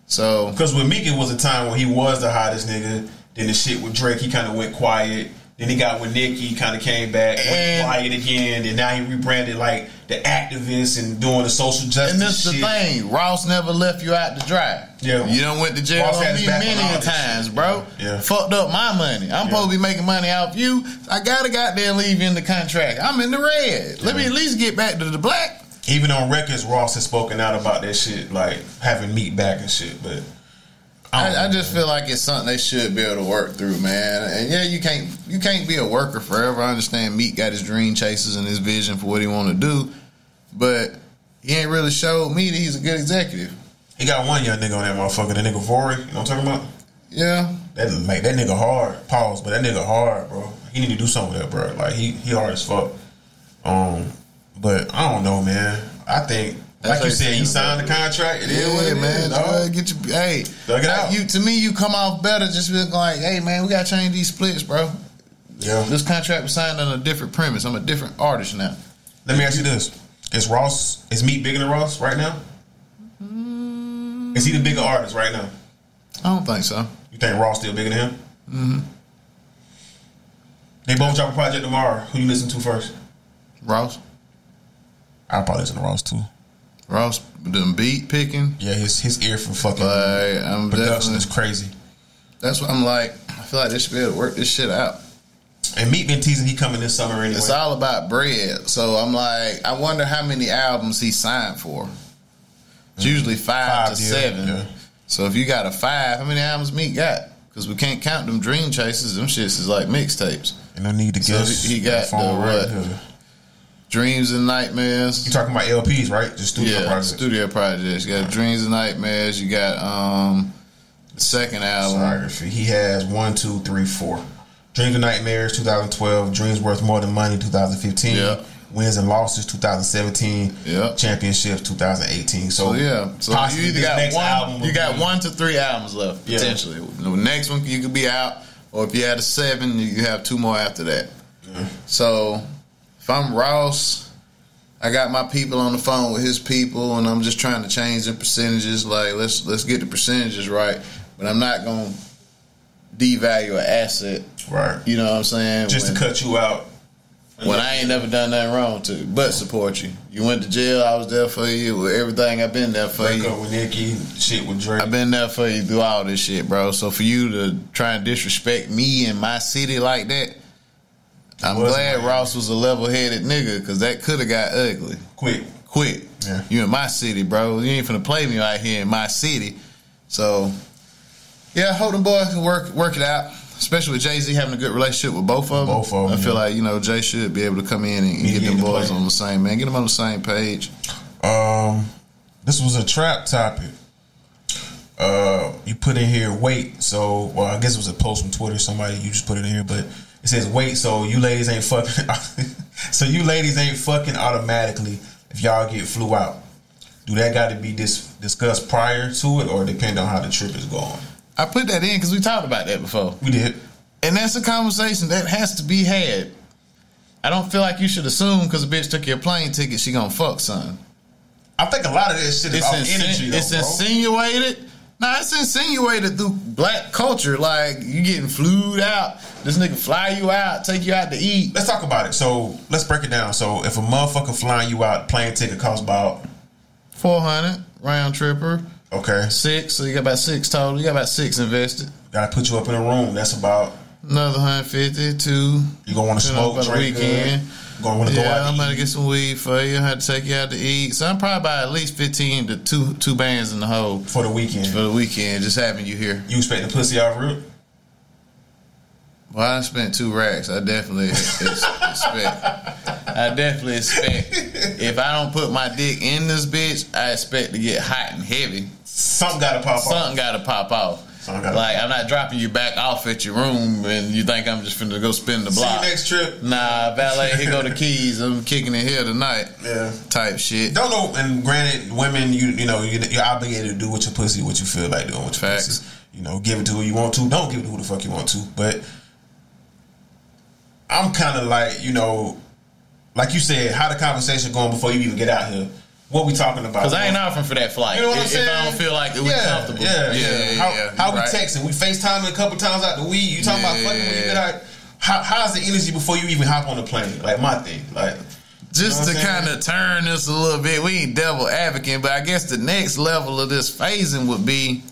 So Because with Meek, it was a time when he was the hottest nigga. Then the shit with Drake, he kind of went quiet. Then he got with Nicki, kind of came back, went quiet again. And now he rebranded like the activist and doing the social justice And shit. the thing, Ross never left you out to dry. Yeah. you done went to jail Ross on me many a times, shit. bro. Yeah. fucked up my money. I'm supposed to be making money off you. I gotta goddamn leave you in the contract. I'm in the red. Let me at least get back to the black. Even on records, Ross has spoken out about that shit, like having Meek back and shit. But I, I, just feel like it's something they should be able to work through, man. And yeah, you can't you can't be a worker forever. I understand Meek got his dream chases and his vision for what he want to do, but he ain't really showed me that he's a good executive. he got one young nigga on that motherfucker, that nigga Vory. You know what I'm talking about? Yeah, That like that nigga hard. Pause, but that nigga hard, bro. He need to do something with that, bro. Like he he hard as fuck. Um, but I don't know, man. I think That's like you said, you signed the contract. It is what Yeah, it man. is, Just dog. get your hey. Thug it out. You to me, you come off better just being like, hey man, we gotta change these splits, bro. Yeah. This contract was signed on a different premise. I'm a different artist now. Let me ask you this: Is Ross is Meek bigger than Ross right now? Is he the bigger artist right now? I don't think so. You think Ross still bigger than him? Mm-hmm. They both drop a project tomorrow. Who you listen to first? Ross, I'll probably listen to Ross too. Ross, them beat picking. Yeah, his his ear for fucking Like I'm production is crazy. That's what I'm like. I feel like they should be able to work this shit out. And Meek been teasing he coming this summer anyway. It's all about bread. So I'm like, I wonder how many albums he signed for. It's mm. usually five, Five, to seven. yeah. So if you got a five, how many albums Meek got? Because we can't count them dream chases. Them shits is like mixtapes. And I need to So guess. he- he got the what? here. Dreams and nightmares. You talking about LPs, right? Just studio yeah, projects. studio projects. You got Dreams and Nightmares. You got um the second album. Discography. He has one, two, three, four. Dreams and Nightmares, 2012. Dreams Worth More Than Money, 2015. Yeah. Wins and Losses, 2017. Yeah. Championships, 2018. So, So yeah, so you either got next one, album you got be- one to three albums left Yeah. potentially. The next one you could be out, or if you had a seven, you have two more after that. So if I'm Ross, I got my people on the phone with his people, and I'm just trying to change the percentages. Like let's let's get the percentages right, but I'm not gonna devalue an asset. Right. You know what I'm saying? Just When- to cut you out. when I ain't never done nothing wrong to, but support you. You went to jail, I was there for you. With everything, I've been there for Break you. up with Nicki, shit with Drake. I've been there for you through all this shit, bro. So for you to try and disrespect me and my city like that, I'm glad Miami. Ross was a level headed nigga because that could have got ugly Quick. quick. Yeah. You in my city, bro. You ain't finna play me out here in my city. So yeah, I hope them boys can work work it out. Especially with Jay Z having a good relationship with both of them. Both of 'em, I feel yeah. like, you know, Jay should be able to come in and, and get them boys play. on the same man. Get them on the same page. Um, this was a trap topic. Uh, you put in here wait. So, well, I guess it was a post from Twitter. Somebody you just put it in here, but it says wait. So you ladies ain't fucking. so you ladies ain't fucking automatically if y'all get flew out. Do that got to be dis- discussed prior to it, or depend on how the trip is going? I put that in because we talked about that before. We did. And that's a conversation that has to be had. I don't feel like you should assume because a bitch took your plane ticket, she gonna fuck son. I think a lot of this shit is It's, off insin- energy. Though, it's bro. insinuated. Nah, it's insinuated through black culture. Like you getting flued out. This nigga fly you out, take you out to eat. Let's talk about it. So let's break it down. So if a motherfucker flying you out, plane ticket costs about Four hundred round tripper. okay. Six, so you got about six total. You got about six invested. Got to put you up in a room. That's about Another hundred fifty, two. you gonna want to smoke, drink, weekend. good. Gonna to go Yeah, out. I'm gonna get some weed for you. I had to take you out to eat. So I'm probably about at least fifteen to two two bands in the hole for the weekend. for the weekend. Just having you here. You expect the pussy off real? Well, I spent two racks. I definitely expect. I definitely expect. If I don't put my dick in this bitch, I expect to get hot and heavy. Something got to pop Something off. Something got to pop off. So Like I'm not dropping you back off at your room and you think I'm just finna go spin the See block. you next trip. Nah, valet, here go the keys. I'm kicking it here tonight. Yeah. Type shit. Don't know. And granted, women, you you know, you, you're obligated to do with your pussy what you feel like doing with your Facts. pussy. You know, give it to who you want to. Don't give it to who the fuck you want to. But I'm kind of like, you know, like you said, how the conversation going before you even get out here. What we talking about? Cause I ain't offering for that flight. You know what I'm saying? if I don't feel like it was yeah, comfortable. Yeah, yeah. how yeah, how we right. texting? We FaceTime a couple times out the week. You talking about fucking when you get out? How, how's the energy before you even hop on the plane? Like my thing. Like Just You know to kind of turn this a little bit, we ain't devil advocate, but I guess the next level of this phasing would be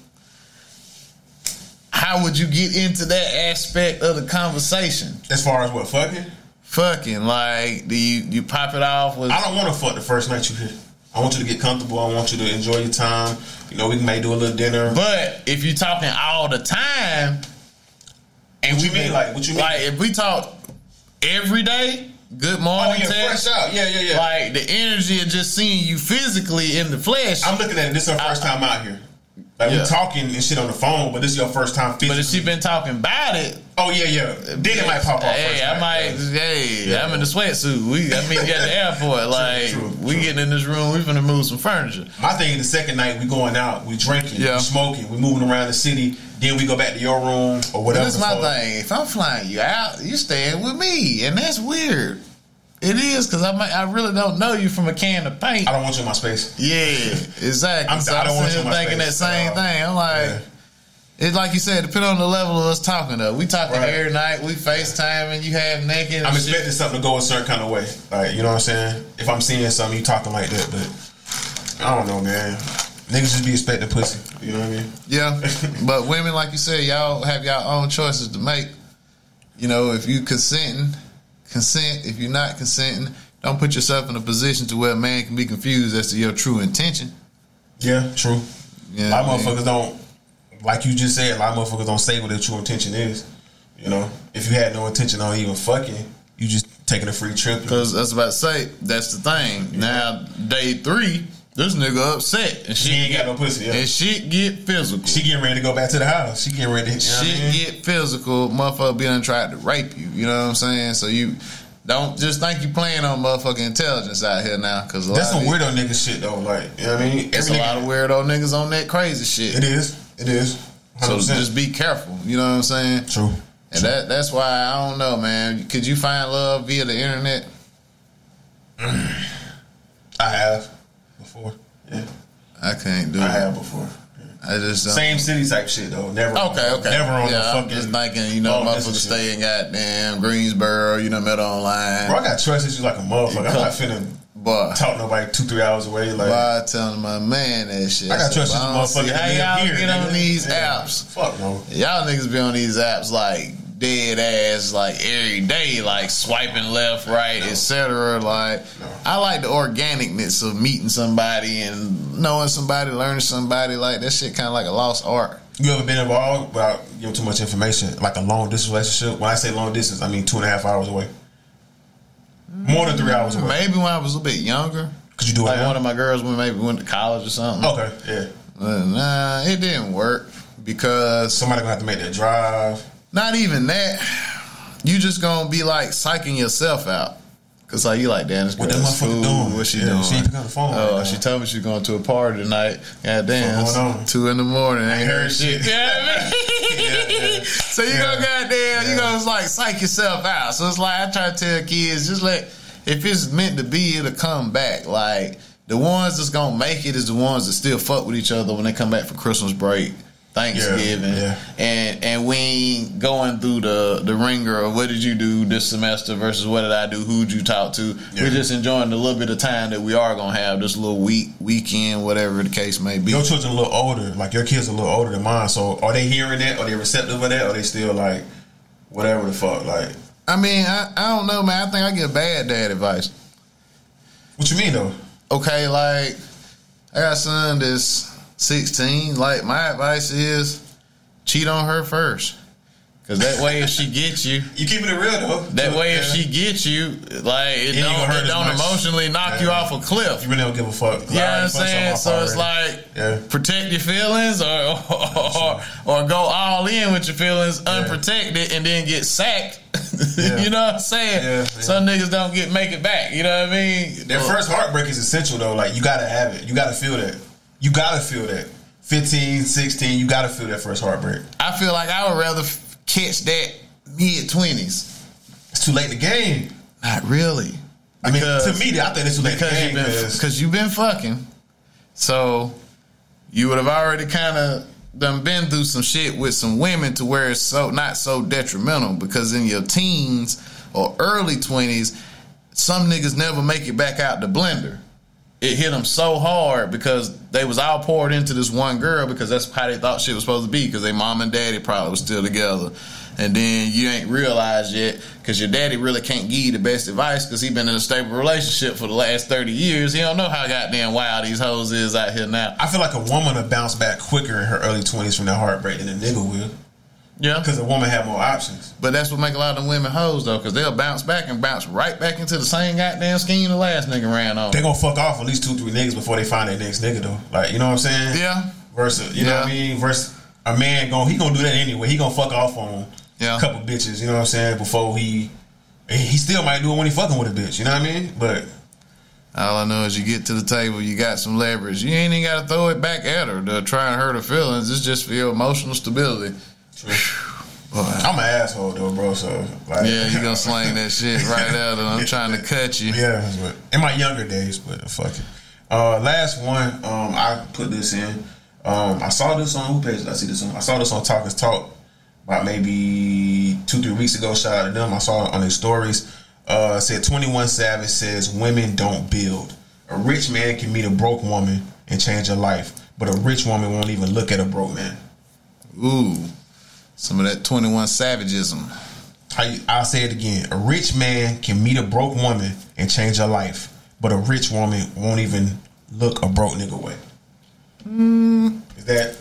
how would you get into that aspect of the conversation? as far as what fucking, Fucking like, do you you pop it off with? I don't want to fuck the first night you here. I want you to get comfortable. I want you to enjoy your time. You know, we may do a little dinner. But if you're talking all the time, and What we you mean? Like, what you mean? Like if we talk every day, good morning oh yeah, text, fresh out. Yeah, yeah, yeah. like the energy of just seeing you physically in the flesh. I'm looking at it. This is our first time out here. Like Yeah. we're talking and shit on the phone, but this is your first time physically. but if she been talking about it, oh yeah, yeah. Then it might pop off. Hey, I night. might. Yeah. Hey, Yeah. I'm in the sweatsuit. We, I mean, you at the airport. Like, true, we true. getting in this room. We finna move some furniture. My thing, the second night we going out, we drinking, Yeah. we smoking, we moving around the city. Then we go back to your room or whatever. that's my thing. If I'm flying you out, you staying with me, and that's weird. It is because I might, I really don't know you from a can of paint. I don't want you in my space. Yeah, exactly. I'm- so I I'm want you thinking that space at same all. thing. I'm like, Yeah. it's like you said, depending on the level of us talking. Though we talking Right. every night, we FaceTime and you have naked. I'm shit. expecting something to go a certain kind of way. Like, you know what I'm saying? If I'm seeing something, you talking like that, but I don't know, man. Niggas just be expecting pussy. You know what I mean? Yeah, but women, like you said, y'all have y'all own choices to make. You know, if you consenting, consent. If you're not consenting, don't put yourself in a position to where a man can be confused as to your true intention. Yeah, true. Yeah, a lot of motherfuckers don't, like you just said, a lot of motherfuckers don't say what their true intention is. You know, if you had no intention on even fucking, you just taking a free trip. Because that's about to say that's the thing. Now, day three, this nigga upset and She shit ain't got no pussy. Yeah. and she get physical. She getting ready to go back to the house. She getting ready. You know what I mean? get physical. Motherfucker be done tried to rape you. You know what I'm saying? So you don't just think you playing on motherfucking intelligence out here now. Because That's some weirdo nigga shit though. Like, you know what I mean? There's a Every lot of weirdo niggas on that crazy shit. It is. It is. 100%. So just be careful. You know what I'm saying? true. And that that's why I don't know, man. Could you find love via the internet? I have before. Yeah, I can't do I it. have before. I just don't. Same city type shit though. Never. Okay, okay. Never on yeah, the I'm fucking. just thinking, you know, motherfuckers stay in goddamn Greensboro, you know, met online. Bro, I got trust issues like a motherfucker. I'm not finna Boy, talk nobody two three hours away. Like I telling my man that shit. I got said, trust "But I issues, motherfucker. How y'all here, get on these Yeah. apps? Fuck no. Y'all niggas be on these apps like dead ass like every day, like swiping left, right, etc. Like No. I like the organicness of meeting somebody and knowing somebody, learning somebody. Like that shit kind of like a lost art. You ever been involved without giving too much information, like a long distance relationship? When I say long distance, I mean two and a half hours away. More than three hours away. Maybe when I was a bit younger, Could you do it like now? one of my girls when maybe went to college or something. Okay, yeah. But nah, it didn't work because Somebody gonna have to make that drive. Not even that. You just gonna be like psyching yourself out. Cause like you like, damn, this girl What that motherfucker doing? What she Yeah, doing? she ain't up the phone Oh, right she told me she's going to a party tonight. God damn, What's going on? it's two in the morning. Ain't heard shit. Yeah, I mean? So you Yeah. gonna goddamn, you Yeah. gonna like psych yourself out. So it's like I try to tell kids, just let if it's meant to be, it'll come back. Like the ones that's gonna make it is the ones that still fuck with each other when they come back for Christmas break. Thanksgiving, Yeah, and and we ain't going through the the ringer of what did you do this semester versus what did I do? Who'd you talk to? Yeah. We're just enjoying the little bit of time that we are gonna have this little week weekend, whatever the case may be. Your children a little older, like your kids are a little older than mine. So are they hearing that? Are they receptive of that? Or are they still like whatever the fuck? Like I mean, I, I don't know, man. I think I get bad dad advice. what you mean though? Okay, like I got a son that's 16. Like my advice is cheat on her first. Cause that way, if she gets you, You keeping it real though. that way, if she gets you, like it don't, it don't emotionally knock you off a cliff. you really don't give a fuck. You know what I'm saying? So it's like Yeah. protect your feelings or or, or go all in with your feelings unprotected and then get sacked. Yeah. you know what I'm saying? Yeah, yeah. Some niggas don't get make it back. You know what I mean? That first heartbreak is essential though. Like you gotta have it. You gotta feel that. You gotta feel that. 15, 16, you gotta feel that first heartbreak. I feel like I would rather catch that mid twenties. It's too late in the game. Not really. I mean, Because- to me, I think it's too late in the because game. you've been 'cause- because you've been fucking, so you would have already kind of done been through some shit with some women to where it's so not so detrimental. Because in your teens or early twenties, some niggas never make it back out the blender. It hit them so hard because they was all poured into this one girl because that's how they thought she was supposed to be because they mom and daddy probably was still together. And then you ain't realized yet because your daddy really can't give you the best advice because he been in a stable relationship for the last 30 years. He don't know how goddamn wild these hoes is out here now. I feel like a woman will bounce back quicker in her early 20s from that heartbreak than a nigga will. Yeah. Because a woman have more options. But that's what make a lot of them women hoes though because they'll bounce back and bounce right back into the same goddamn scheme the last nigga ran on. They gonna fuck off at least two, three niggas before they find their next nigga though. Like, you know what I'm saying? Yeah. Versus, you know what I mean? Versus a man going, he gonna do that anyway. He gonna fuck off on Yeah. a couple bitches, you know what I'm saying? Before he, he still might do it when he fucking with a bitch, you know what I mean? But All I know is you get to the table, you got some leverage. You ain't even got to throw it back at her to try and hurt her feelings. It's just for your emotional stability. I'm an asshole though, bro. So like, Yeah, you gonna slang that shit right at her. I'm trying to cut you. Yeah, that's in my younger days, but fuck it. Uh, last one, um, I put this in. Um, I saw this on who page did I see this on? I saw this on Talkers Talk about maybe two, three weeks ago. Shout out to them. I saw it on their stories. Uh, said 21 Savage says women don't build. A rich man can meet a broke woman and change her life, but a rich woman won't even look at a broke man. Ooh, some of that 21 savagism. I, I'll say it again. A rich man can meet a broke woman and change her life, but a rich woman won't even look a broke nigga away. Mm. Is that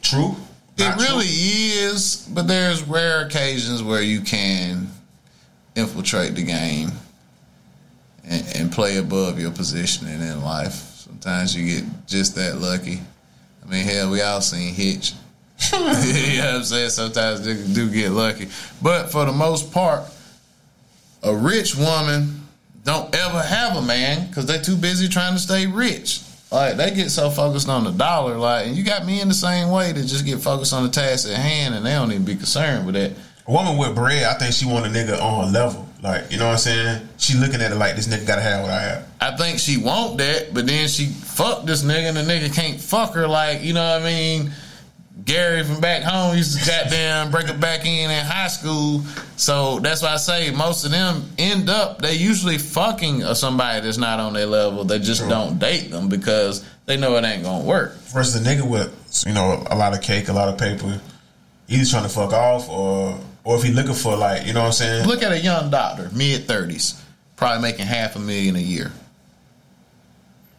true? It Not true? really is, but there's rare occasions where you can infiltrate the game and, and play above your positioning in life. Sometimes you get just that lucky. I mean, hell, we all seen Hitch. you know what I'm saying? Sometimes they do get lucky. But for the most part, a rich woman don't ever have a man because they too busy trying to stay rich. Like they get so focused on the dollar, like, and you got me in the same way to just get focused on the task at hand, and they don't even be concerned with that. A woman with bread, I think she want a nigga on her level. Like, you know what I'm saying? She looking at it like this nigga gotta have what I have. I think she want that, but then she fuck this nigga, and the nigga can't fuck her. Like, you know what I mean? Gary from back home used to goddamn break her back in in high school. So that's why I say most of them end up, they usually fucking somebody that's not on their level. They just True. don't date them because they know it ain't gonna work. Versus a nigga with, you know, a lot of cake, a lot of paper. Either trying to fuck off or or if he looking for like, you know what I'm saying? Look at a young doctor, mid 30s, probably making half a million a year.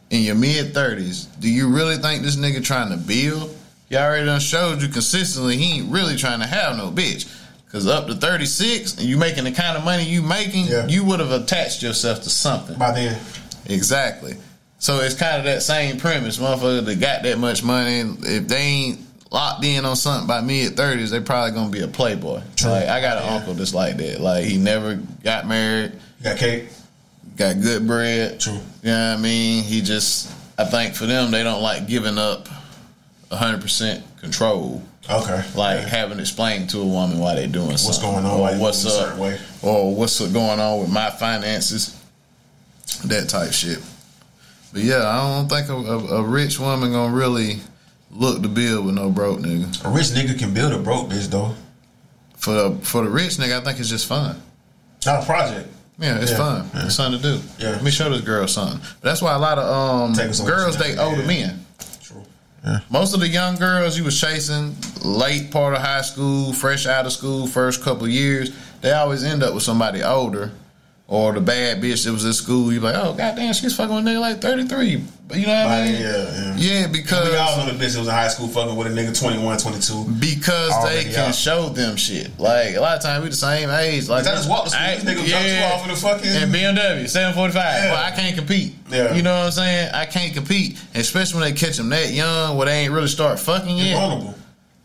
In your mid 30s, do you really think this nigga trying to build? He already done showed you consistently he ain't really trying to have no bitch. Cause up to 36 and you making the kind of money you making, Yeah. you would have attached yourself to something. By then, Exactly. So it's kind of that same premise. Motherfucker that got that much money, if they ain't locked in on something by mid thirties, they probably gonna be a playboy. True. Like I got an Yeah. uncle that's like that. Like he never got married, got cake. got good bread. True. You know what I mean? He just I think for them they don't like giving up hundred percent control. Okay. Like Yeah. having explained to a woman why they're doing what's going on, or what's up, way. or what's going on with my finances, that type shit. But yeah, I don't think a, a, a rich woman gonna really look to build with no broke nigga. A rich nigga can build a broke bitch though. For the, for the rich nigga, I think it's just fun. Not a project. Yeah, it's Yeah, fun. yeah. It's something to do. Yeah. Let me show this girl something. But that's why a lot of um, Take us on girls date older yeah. men. True. Most of the young girls you was chasing late part of high school, fresh out of school, first couple years, they always end up with somebody older or the bad bitch that was at school. You're like, oh goddamn, she's fucking with a nigga like 33. But you know what I mean? yeah, yeah. Yeah, We because all know the bitch that was in high school fucking with a nigga 21, 22. because Already they can out. show them shit. Like a lot of times we the same age. Like I just walked to school. I- nigga dropped you off in the fucking- and BMW 745. Yeah. Well, I can't compete. Yeah. You know what I'm saying? I can't compete, and especially when they catch them that young, where they ain't really start fucking yet, vulnerable.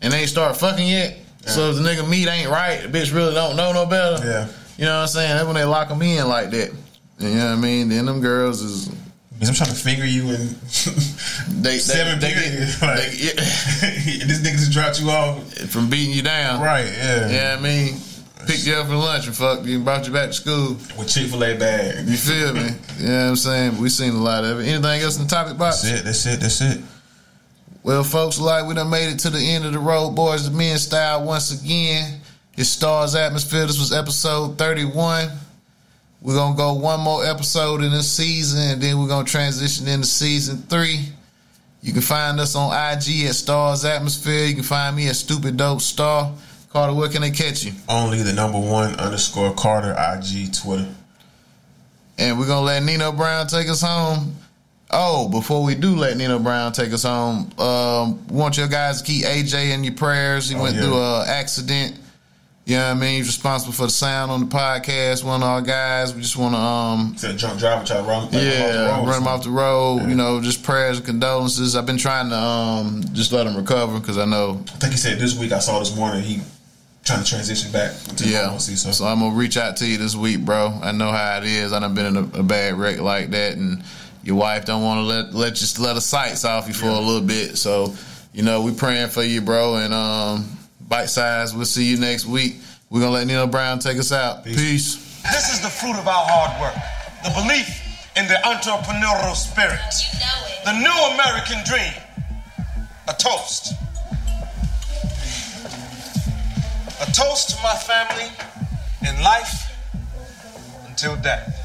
and they ain't start fucking yet. So if the nigga meat ain't right, the bitch really don't know no better. Yeah. You know what I'm saying? That's when they lock them in like that. You know what I mean? Then them girls is Because I'm trying to finger you in they seven they, they, periods. get- Like, they get- this nigga just dropped you off. from beating you down. Right, yeah. Yeah, I mean, picked you up for lunch and fucked you and brought you back to school. With Chick fil A bag. You feel me? You know what I'm saying? We seen a lot of it. Anything else in the topic box? That's it, that's it, that's it. Well, folks, like we done made it to the end of the road, boys. The men style once again. It's Stars Atmosphere. This was episode 31. We're gonna go one more episode in this season, and then we're gonna transition into season three. You can find us on IG at Stars Atmosphere. You can find me at Stupid Dope Star. Carter, where can they catch you? Only the number one underscore Carter IG Twitter. And we're gonna let Nino Brown take us home. Oh, before we do let Nino Brown take us home, um, want your guys to keep AJ in your prayers. He Oh, went yeah. through an accident. You know what I mean? He's responsible for the sound on the podcast. One of our guys. We just want to, um, Said a drunk driver tried to run, yeah, off the road. run him off the road. You know, just prayers and condolences. I've been trying to um, just let him recover because I know I think he said this week. I saw this morning. He trying to transition back to Yeah. normalcy. So, So I'm gonna reach out to you this week, bro. I know how it is. I done been in a, a bad wreck like that, and your wife don't want to let let just let her sights off you for a little bit. So, you know, we praying for you, bro. And um, BiteSize. We'll see you next week. We're gonna let Nino Brown take us out. Peace. Peace. This is the fruit of our hard work. The belief in the entrepreneurial spirit. The new American dream. A toast. A toast to my family in life until death.